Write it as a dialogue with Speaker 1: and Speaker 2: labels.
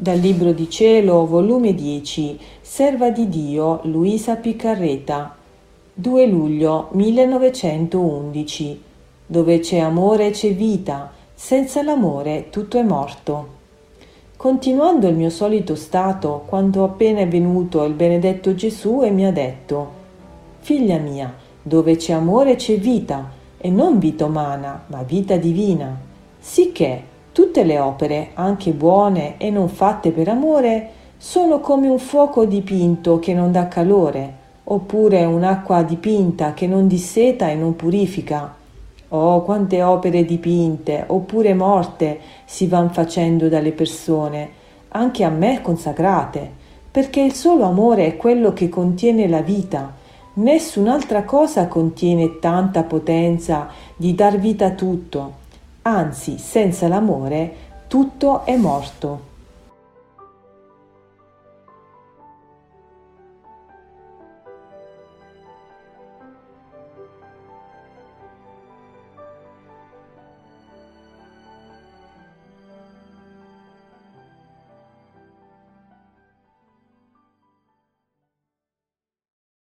Speaker 1: Dal Libro di Cielo, volume 10, Serva di Dio, Luisa Piccarreta, 2 luglio 1911. Dove c'è amore c'è vita, senza l'amore tutto è morto. Continuando il mio solito stato, quando appena è venuto il benedetto Gesù e mi ha detto, Figlia mia, dove c'è amore c'è vita, e non vita umana, ma vita divina. Sicché Tutte le opere, anche buone e non fatte per amore, sono come un fuoco dipinto che non dà calore, oppure un'acqua dipinta che non disseta e non purifica. Oh, quante opere dipinte, oppure morte, si van facendo dalle persone, anche a me consacrate, perché il solo amore è quello che contiene la vita. Nessun'altra cosa contiene tanta potenza di dar vita a tutto anzi senza l'amore tutto è morto.